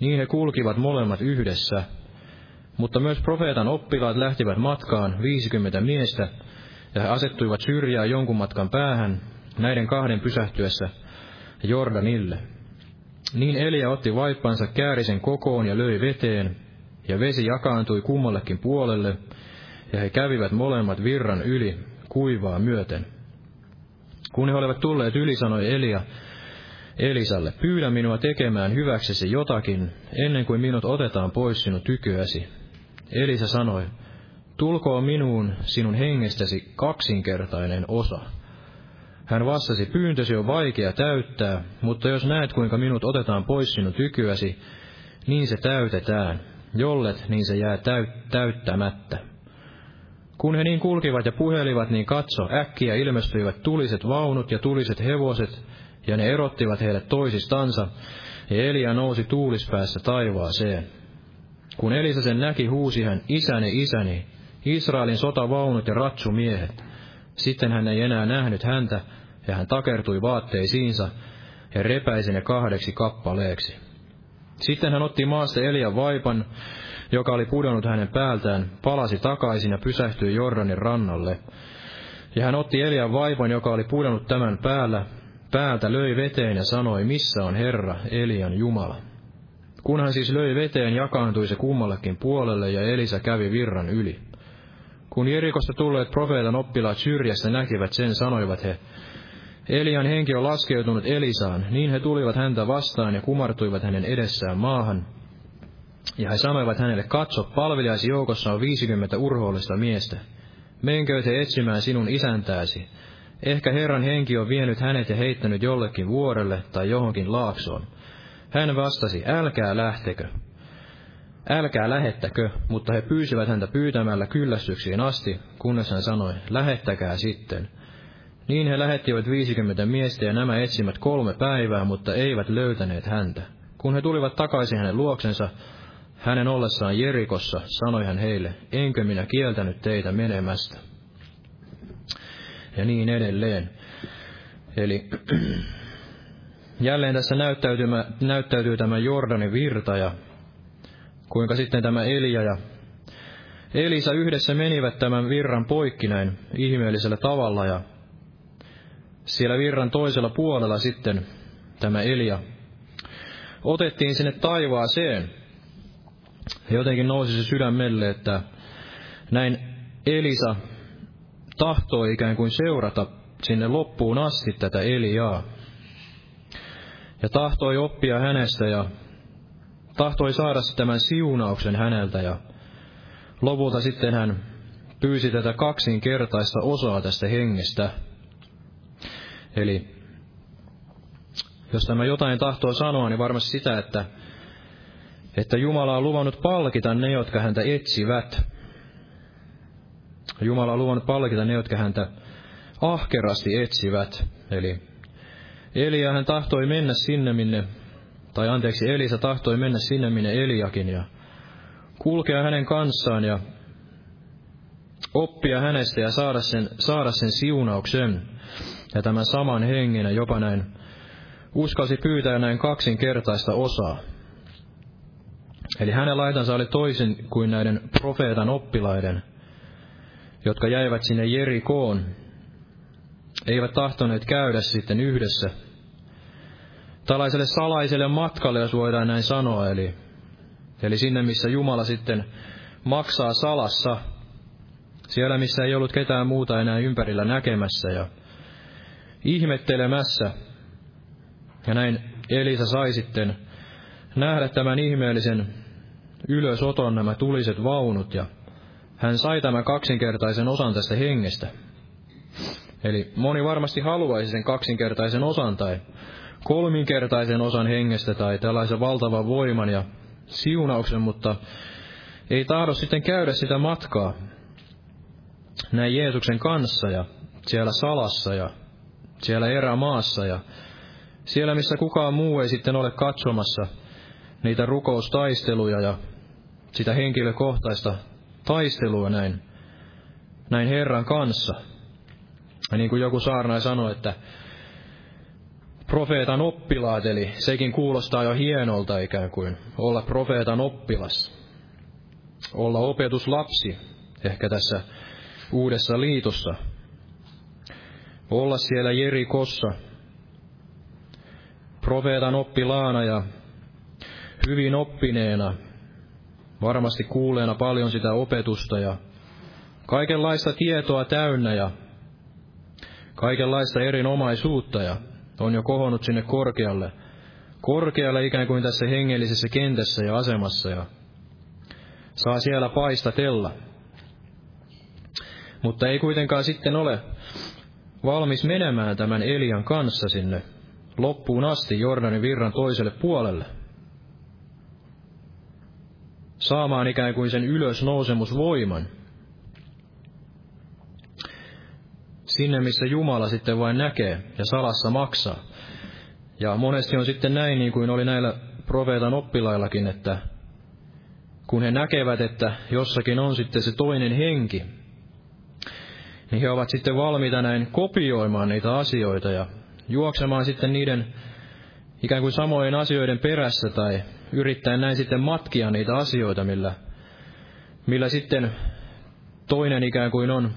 Niin he kulkivat molemmat yhdessä. Mutta myös profeetan oppilaat lähtivät matkaan viisikymmentä miestä, ja he asettuivat syrjään jonkun matkan päähän, näiden kahden pysähtyessä Jordanille. Niin Elia otti vaippansa käärisen kokoon ja löi veteen, ja vesi jakaantui kummallekin puolelle, ja he kävivät molemmat virran yli kuivaa myöten. Kun he olivat tulleet yli, sanoi Elia Elisalle, pyydä minua tekemään hyväksesi jotakin, ennen kuin minut otetaan pois sinun tyköäsi. Elisa sanoi, tulkoo minuun sinun hengestäsi kaksinkertainen osa. Hän vastasi, pyyntösi on vaikea täyttää, mutta jos näet kuinka minut otetaan pois sinun tykyäsi, niin se täytetään. Jollet, niin se jää täyt- täyttämättä. Kun he niin kulkivat ja puhelivat, niin katso, äkkiä ilmestyivät tuliset vaunut ja tuliset hevoset, ja ne erottivat heille toisistansa, ja Elia nousi tuulispäässä taivaaseen. Kun Elisa sen näki, huusi hän, isäni, isäni, Israelin sotavaunut ja ratsumiehet. Sitten hän ei enää nähnyt häntä, ja hän takertui vaatteisiinsa ja repäisi ne kahdeksi kappaleeksi. Sitten hän otti maasta Elian vaipan, joka oli pudonnut hänen päältään, palasi takaisin ja pysähtyi Jordanin rannalle. Ja hän otti Elian vaipan, joka oli pudonnut tämän päällä, päältä löi veteen ja sanoi, missä on Herra, Elian Jumala. Kun hän siis löi veteen, jakaantui se kummallekin puolelle ja Elisa kävi virran yli. Kun Jerikosta tulleet profeetan oppilaat syrjästä näkivät sen, sanoivat he, Elian henki on laskeutunut Elisaan, niin he tulivat häntä vastaan ja kumartuivat hänen edessään maahan. Ja he sanoivat hänelle, katso, palvelijaisi joukossa on viisikymmentä urhoollista miestä. Menkö te etsimään sinun isäntääsi. Ehkä Herran henki on vienyt hänet ja heittänyt jollekin vuorelle tai johonkin laaksoon. Hän vastasi, älkää lähtekö. Älkää lähettäkö, mutta he pyysivät häntä pyytämällä kyllästyksiin asti, kunnes hän sanoi, lähettäkää sitten. Niin he lähettivät viisikymmentä miestä ja nämä etsimät kolme päivää, mutta eivät löytäneet häntä. Kun he tulivat takaisin hänen luoksensa, hänen ollessaan Jerikossa, sanoi hän heille, enkö minä kieltänyt teitä menemästä. Ja niin edelleen. Eli jälleen tässä näyttäytyy tämä Jordanin virta ja kuinka sitten tämä Elia ja Elisa yhdessä menivät tämän virran poikki näin ihmeellisellä tavalla ja siellä virran toisella puolella sitten tämä Elia otettiin sinne taivaaseen. Jotenkin nousi se sydämelle, että näin Elisa tahtoi ikään kuin seurata sinne loppuun asti tätä Eliaa. ja tahtoi oppia hänestä ja tahtoi saada tämän siunauksen häneltä ja lopulta sitten hän pyysi tätä kaksinkertaista osaa tästä hengestä. Eli jos tämä jotain tahtoo sanoa, niin varmasti sitä, että, että Jumala on luvannut palkita ne, jotka häntä etsivät. Jumala on luvannut palkita ne, jotka häntä ahkerasti etsivät. Eli Elia hän tahtoi mennä sinne, minne, tai anteeksi, Elisa tahtoi mennä sinne, minne Eliakin, ja kulkea hänen kanssaan ja oppia hänestä ja saada sen, saada sen siunauksen ja tämän saman hengen ja jopa näin uskalsi pyytää näin kaksinkertaista osaa. Eli hänen laitansa oli toisin kuin näiden profeetan oppilaiden, jotka jäivät sinne Jerikoon, eivät tahtoneet käydä sitten yhdessä. Tällaiselle salaiselle matkalle, jos voidaan näin sanoa, eli, eli sinne, missä Jumala sitten maksaa salassa, siellä, missä ei ollut ketään muuta enää ympärillä näkemässä ja ihmettelemässä, ja näin Elisa sai sitten nähdä tämän ihmeellisen ylösoton nämä tuliset vaunut ja hän sai tämän kaksinkertaisen osan tästä hengestä. Eli moni varmasti haluaisi sen kaksinkertaisen osan tai kolminkertaisen osan hengestä tai tällaisen valtavan voiman ja siunauksen, mutta ei tahdo sitten käydä sitä matkaa näin Jeesuksen kanssa ja siellä salassa ja siellä erämaassa ja siellä, missä kukaan muu ei sitten ole katsomassa niitä rukoustaisteluja ja sitä henkilökohtaista taistelua näin, näin Herran kanssa. Ja niin kuin joku saarnai sanoi, että profeetan oppilaat, eli sekin kuulostaa jo hienolta ikään kuin olla profeetan oppilas, olla opetuslapsi, ehkä tässä uudessa liitossa, olla siellä Jerikossa, profeetan oppilaana ja hyvin oppineena, varmasti kuuleena paljon sitä opetusta ja kaikenlaista tietoa täynnä ja kaikenlaista erinomaisuutta ja on jo kohonnut sinne korkealle, korkealle ikään kuin tässä hengellisessä kentässä ja asemassa ja saa siellä paistatella. Mutta ei kuitenkaan sitten ole valmis menemään tämän Elian kanssa sinne loppuun asti Jordanin virran toiselle puolelle. Saamaan ikään kuin sen ylösnousemusvoiman. Sinne, missä Jumala sitten vain näkee ja salassa maksaa. Ja monesti on sitten näin, niin kuin oli näillä profeetan oppilaillakin, että kun he näkevät, että jossakin on sitten se toinen henki, niin he ovat sitten valmiita näin kopioimaan niitä asioita ja juoksemaan sitten niiden ikään kuin samojen asioiden perässä tai yrittäen näin sitten matkia niitä asioita, millä, millä sitten toinen ikään kuin on,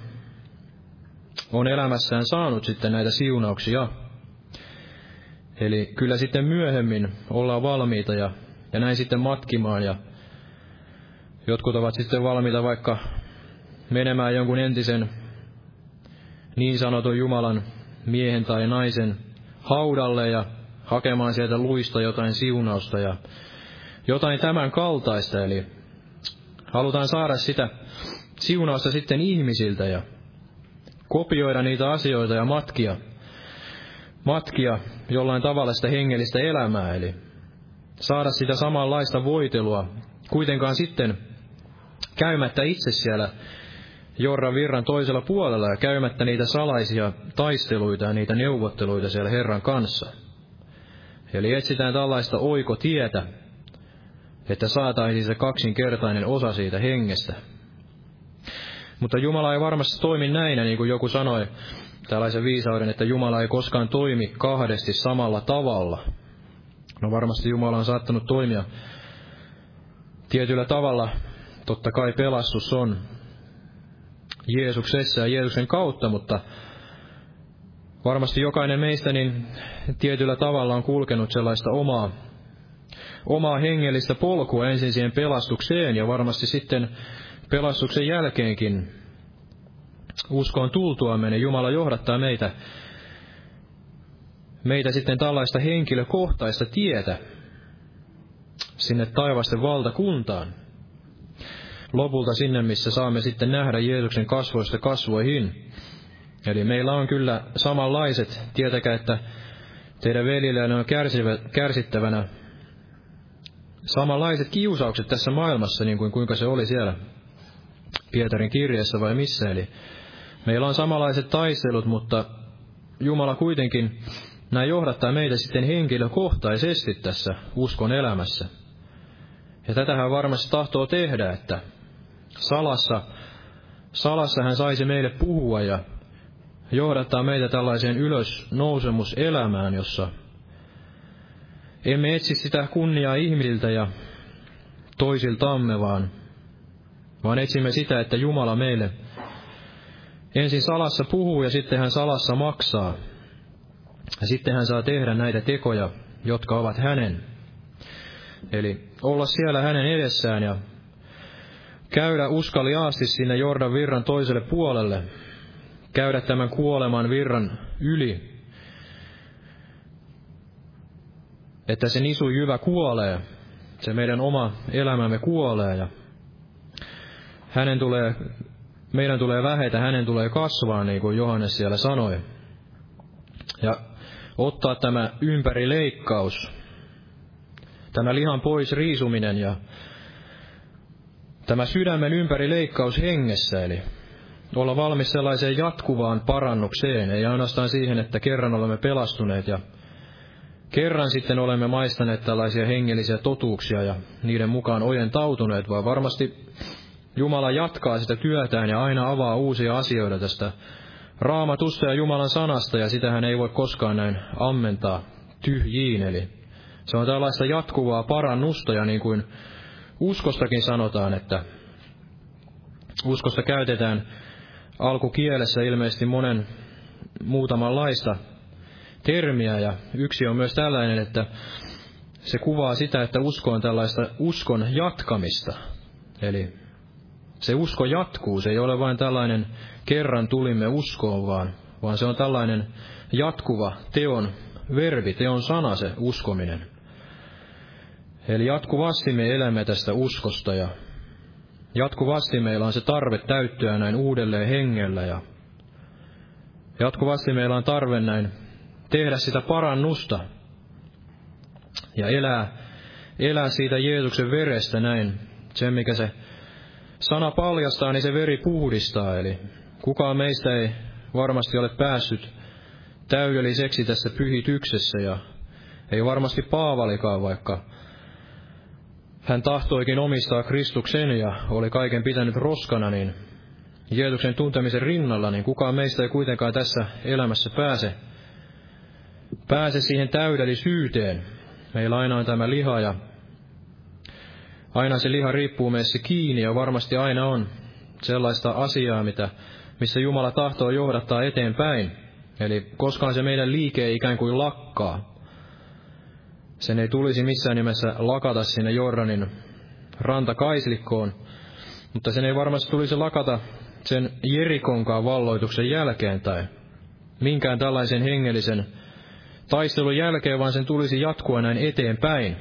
on elämässään saanut sitten näitä siunauksia. Eli kyllä sitten myöhemmin ollaan valmiita ja, ja näin sitten matkimaan ja jotkut ovat sitten valmiita vaikka menemään jonkun entisen niin sanotun Jumalan miehen tai naisen haudalle ja hakemaan sieltä luista jotain siunausta ja jotain tämän kaltaista. Eli halutaan saada sitä siunausta sitten ihmisiltä ja kopioida niitä asioita ja matkia, matkia jollain tavalla sitä hengellistä elämää, eli saada sitä samanlaista voitelua, kuitenkaan sitten käymättä itse siellä Jorran virran toisella puolella ja käymättä niitä salaisia taisteluita ja niitä neuvotteluita siellä Herran kanssa. Eli etsitään tällaista oikotietä, että saataisiin se kaksinkertainen osa siitä hengestä. Mutta Jumala ei varmasti toimi näin, niin kuin joku sanoi tällaisen viisauden, että Jumala ei koskaan toimi kahdesti samalla tavalla. No varmasti Jumala on saattanut toimia tietyllä tavalla. Totta kai pelastus on Jeesuksessa ja Jeesuksen kautta, mutta varmasti jokainen meistä niin tietyllä tavalla on kulkenut sellaista omaa, omaa hengellistä polkua ensin siihen pelastukseen ja varmasti sitten pelastuksen jälkeenkin uskoon tultua niin Jumala johdattaa meitä meitä sitten tällaista henkilökohtaista tietä sinne taivasten valtakuntaan. Lopulta sinne, missä saamme sitten nähdä Jeesuksen kasvoista kasvoihin. Eli meillä on kyllä samanlaiset, tietäkää, että teidän veljillä on kärsittävänä samanlaiset kiusaukset tässä maailmassa, niin kuin kuinka se oli siellä Pietarin kirjeessä vai missä. Eli meillä on samanlaiset taistelut, mutta Jumala kuitenkin nämä johdattaa meitä sitten henkilökohtaisesti tässä uskon elämässä. Ja tätä hän varmasti tahtoo tehdä, että salassa, salassa hän saisi meille puhua ja johdattaa meitä tällaiseen ylös nousemuselämään, jossa emme etsi sitä kunniaa ihmisiltä ja toisiltamme, vaan, vaan etsimme sitä, että Jumala meille ensin salassa puhuu ja sitten hän salassa maksaa. Ja sitten hän saa tehdä näitä tekoja, jotka ovat hänen. Eli olla siellä hänen edessään ja käydä uskaliaasti sinne Jordan virran toiselle puolelle, käydä tämän kuoleman virran yli, että se nisu jyvä kuolee, se meidän oma elämämme kuolee ja hänen tulee, meidän tulee vähetä, hänen tulee kasvaa, niin kuin Johannes siellä sanoi. Ja ottaa tämä ympärileikkaus, tämä lihan pois riisuminen ja tämä sydämen ympärileikkaus hengessä, eli olla valmis sellaiseen jatkuvaan parannukseen, ei ainoastaan siihen, että kerran olemme pelastuneet ja kerran sitten olemme maistaneet tällaisia hengellisiä totuuksia ja niiden mukaan ojentautuneet, vaan varmasti Jumala jatkaa sitä työtään ja aina avaa uusia asioita tästä raamatusta ja Jumalan sanasta, ja sitähän ei voi koskaan näin ammentaa tyhjiin. Eli se on tällaista jatkuvaa parannusta, ja niin kuin uskostakin sanotaan, että uskosta käytetään alkukielessä ilmeisesti monen muutamanlaista termiä, ja yksi on myös tällainen, että se kuvaa sitä, että usko on tällaista uskon jatkamista. Eli se usko jatkuu, se ei ole vain tällainen kerran tulimme uskoon, vaan, vaan se on tällainen jatkuva teon verbi, teon sana se uskominen. Eli jatkuvasti me elämme tästä uskosta ja jatkuvasti meillä on se tarve täyttyä näin uudelleen hengellä ja jatkuvasti meillä on tarve näin tehdä sitä parannusta ja elää, elää siitä Jeesuksen verestä näin, sen mikä se sana paljastaa, niin se veri puhdistaa, eli kukaan meistä ei varmasti ole päässyt täydelliseksi tässä pyhityksessä ja ei varmasti Paavalikaan, vaikka hän tahtoikin omistaa Kristuksen ja oli kaiken pitänyt roskana, niin Jeesuksen tuntemisen rinnalla, niin kukaan meistä ei kuitenkaan tässä elämässä pääse, pääse siihen täydellisyyteen. Meillä aina on tämä liha ja aina se liha riippuu meissä kiinni ja varmasti aina on sellaista asiaa, mitä, missä Jumala tahtoo johdattaa eteenpäin. Eli koskaan se meidän liike ei ikään kuin lakkaa. Sen ei tulisi missään nimessä lakata sinne Jordanin rantakaislikkoon, mutta sen ei varmasti tulisi lakata sen Jerikonkaan valloituksen jälkeen tai minkään tällaisen hengellisen taistelun jälkeen, vaan sen tulisi jatkua näin eteenpäin.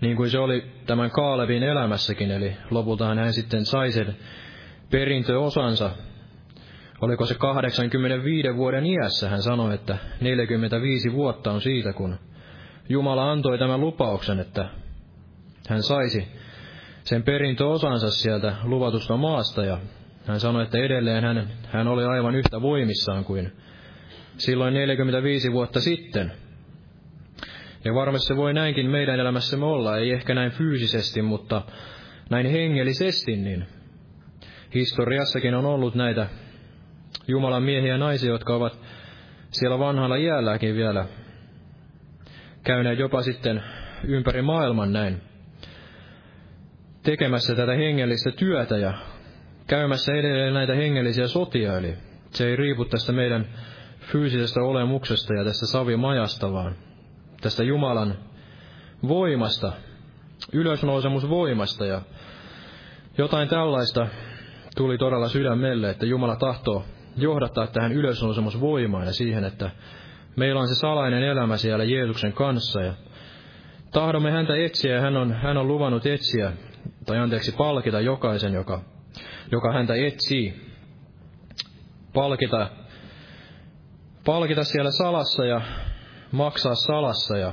Niin kuin se oli tämän Kaalevin elämässäkin, eli lopulta hän sitten sai sen perintöosansa. Oliko se 85 vuoden iässä, hän sanoi, että 45 vuotta on siitä, kun Jumala antoi tämän lupauksen, että hän saisi sen perintöosansa sieltä luvatusta maasta, ja hän sanoi, että edelleen hän, hän oli aivan yhtä voimissaan kuin silloin 45 vuotta sitten – ja varmasti se voi näinkin meidän elämässämme olla, ei ehkä näin fyysisesti, mutta näin hengellisesti, niin historiassakin on ollut näitä Jumalan miehiä ja naisia, jotka ovat siellä vanhalla iälläkin vielä käyneet jopa sitten ympäri maailman näin tekemässä tätä hengellistä työtä ja käymässä edelleen näitä hengellisiä sotia, eli se ei riipu tästä meidän fyysisestä olemuksesta ja tästä savimajasta, vaan tästä Jumalan voimasta, ylösnousemusvoimasta ja jotain tällaista tuli todella sydämelle, että Jumala tahtoo johdattaa tähän ylösnousemusvoimaan ja siihen, että meillä on se salainen elämä siellä Jeesuksen kanssa ja tahdomme häntä etsiä ja hän on, hän on luvannut etsiä, tai anteeksi palkita jokaisen, joka, joka häntä etsii. Palkita, palkita siellä salassa ja maksaa salassa ja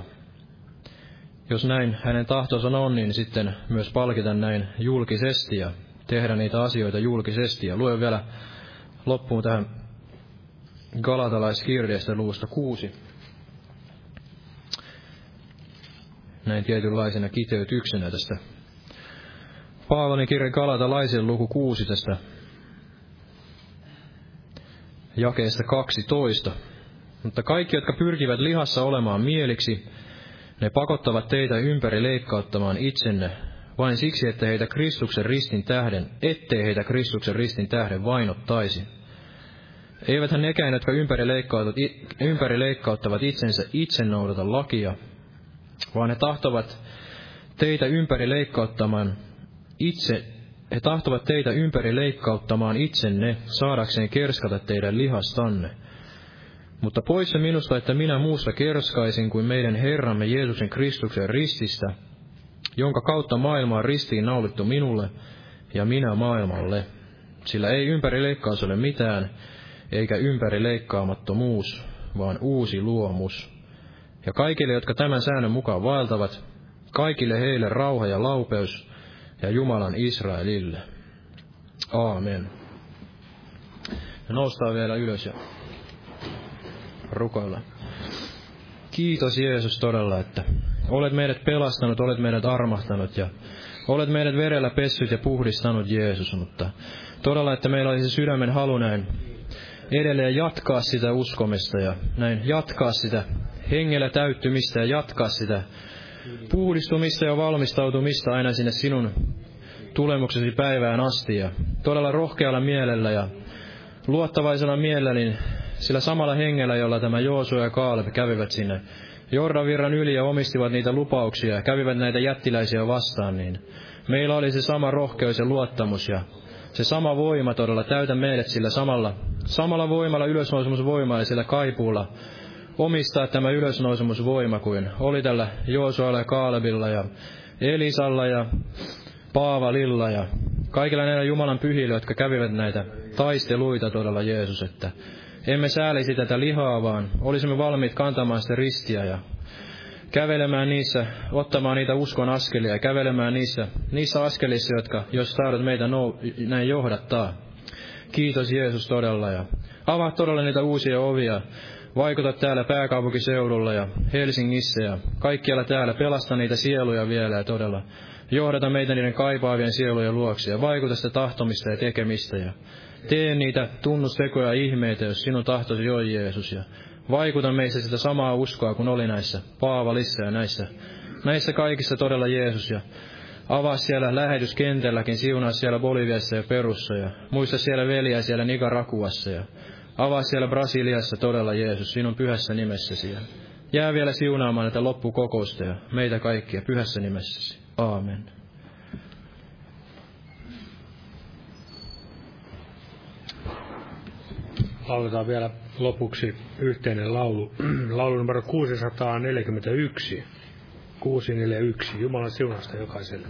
jos näin hänen tahtonsa on, niin sitten myös palkita näin julkisesti ja tehdä niitä asioita julkisesti. Ja luen vielä loppuun tähän Galatalaiskirjeestä luvusta kuusi. Näin tietynlaisena kiteytyksenä tästä Paavalin kirjan Galatalaisen luku kuusi tästä jakeesta 12. Mutta kaikki, jotka pyrkivät lihassa olemaan mieliksi, ne pakottavat teitä ympäri leikkauttamaan itsenne vain siksi, että heitä Kristuksen ristin tähden, ettei heitä Kristuksen ristin tähden vainottaisi. Eiväthän nekään, jotka ympäri, leikkauttavat itsensä itse noudata lakia, vaan he tahtovat teitä ympäri leikkauttamaan itse, he tahtovat teitä ympäri leikkauttamaan itsenne, saadakseen kerskata teidän lihastanne. Mutta pois se minusta, että minä muusta kerskaisin kuin meidän Herramme Jeesuksen Kristuksen rististä, jonka kautta maailma on ristiin naulittu minulle ja minä maailmalle. Sillä ei ympäri leikkaus ole mitään, eikä ympäri leikkaamattomuus, vaan uusi luomus. Ja kaikille, jotka tämän säännön mukaan vaeltavat, kaikille heille rauha ja laupeus ja Jumalan Israelille. Aamen. Ja noustaan vielä ylös ja rukoilla. Kiitos Jeesus todella, että olet meidät pelastanut, olet meidät armahtanut ja olet meidät verellä pessyt ja puhdistanut Jeesus, mutta todella, että meillä olisi sydämen halu näin edelleen jatkaa sitä uskomista ja näin jatkaa sitä hengellä täyttymistä ja jatkaa sitä puhdistumista ja valmistautumista aina sinne sinun tulemuksesi päivään asti ja todella rohkealla mielellä ja luottavaisella mielellä, niin sillä samalla hengellä, jolla tämä Joosua ja Kaaleb kävivät sinne Jordanvirran yli ja omistivat niitä lupauksia ja kävivät näitä jättiläisiä vastaan, niin meillä oli se sama rohkeus ja luottamus ja se sama voima todella. Täytä meidät sillä samalla, samalla voimalla, ylösnousemusvoimalla ja sillä kaipuulla omistaa tämä ylösnousemusvoima kuin oli tällä Joosualla ja Kaalebilla ja Elisalla ja Paavalilla ja kaikilla näillä Jumalan pyhillä, jotka kävivät näitä taisteluita todella Jeesus, että emme säälisi tätä lihaa, vaan olisimme valmiit kantamaan sitä ristiä ja kävelemään niissä, ottamaan niitä uskon askelia ja kävelemään niissä, niissä askelissa, jotka, jos tahdot meitä nou, näin johdattaa. Kiitos Jeesus todella ja avaa todella niitä uusia ovia. Vaikuta täällä pääkaupunkiseudulla ja Helsingissä ja kaikkialla täällä. Pelasta niitä sieluja vielä ja todella johdata meitä niiden kaipaavien sielujen luokse ja vaikuta sitä tahtomista ja tekemistä. Ja tee niitä tunnustekoja ihmeitä, jos sinun tahtosi on Jeesus. Ja vaikuta meissä sitä samaa uskoa kuin oli näissä Paavalissa ja näissä, näissä kaikissa todella Jeesus. Ja avaa siellä lähetyskentälläkin, siunaa siellä Boliviassa ja Perussa ja muista siellä veliä siellä Nicaraguassa ja avaa siellä Brasiliassa todella Jeesus sinun pyhässä nimessäsi ja jää vielä siunaamaan näitä loppukokousta ja meitä kaikkia pyhässä nimessäsi. Aamen. Lauletaan vielä lopuksi yhteinen laulu. Laulu numero 641. 641. Jumalan siunasta jokaiselle.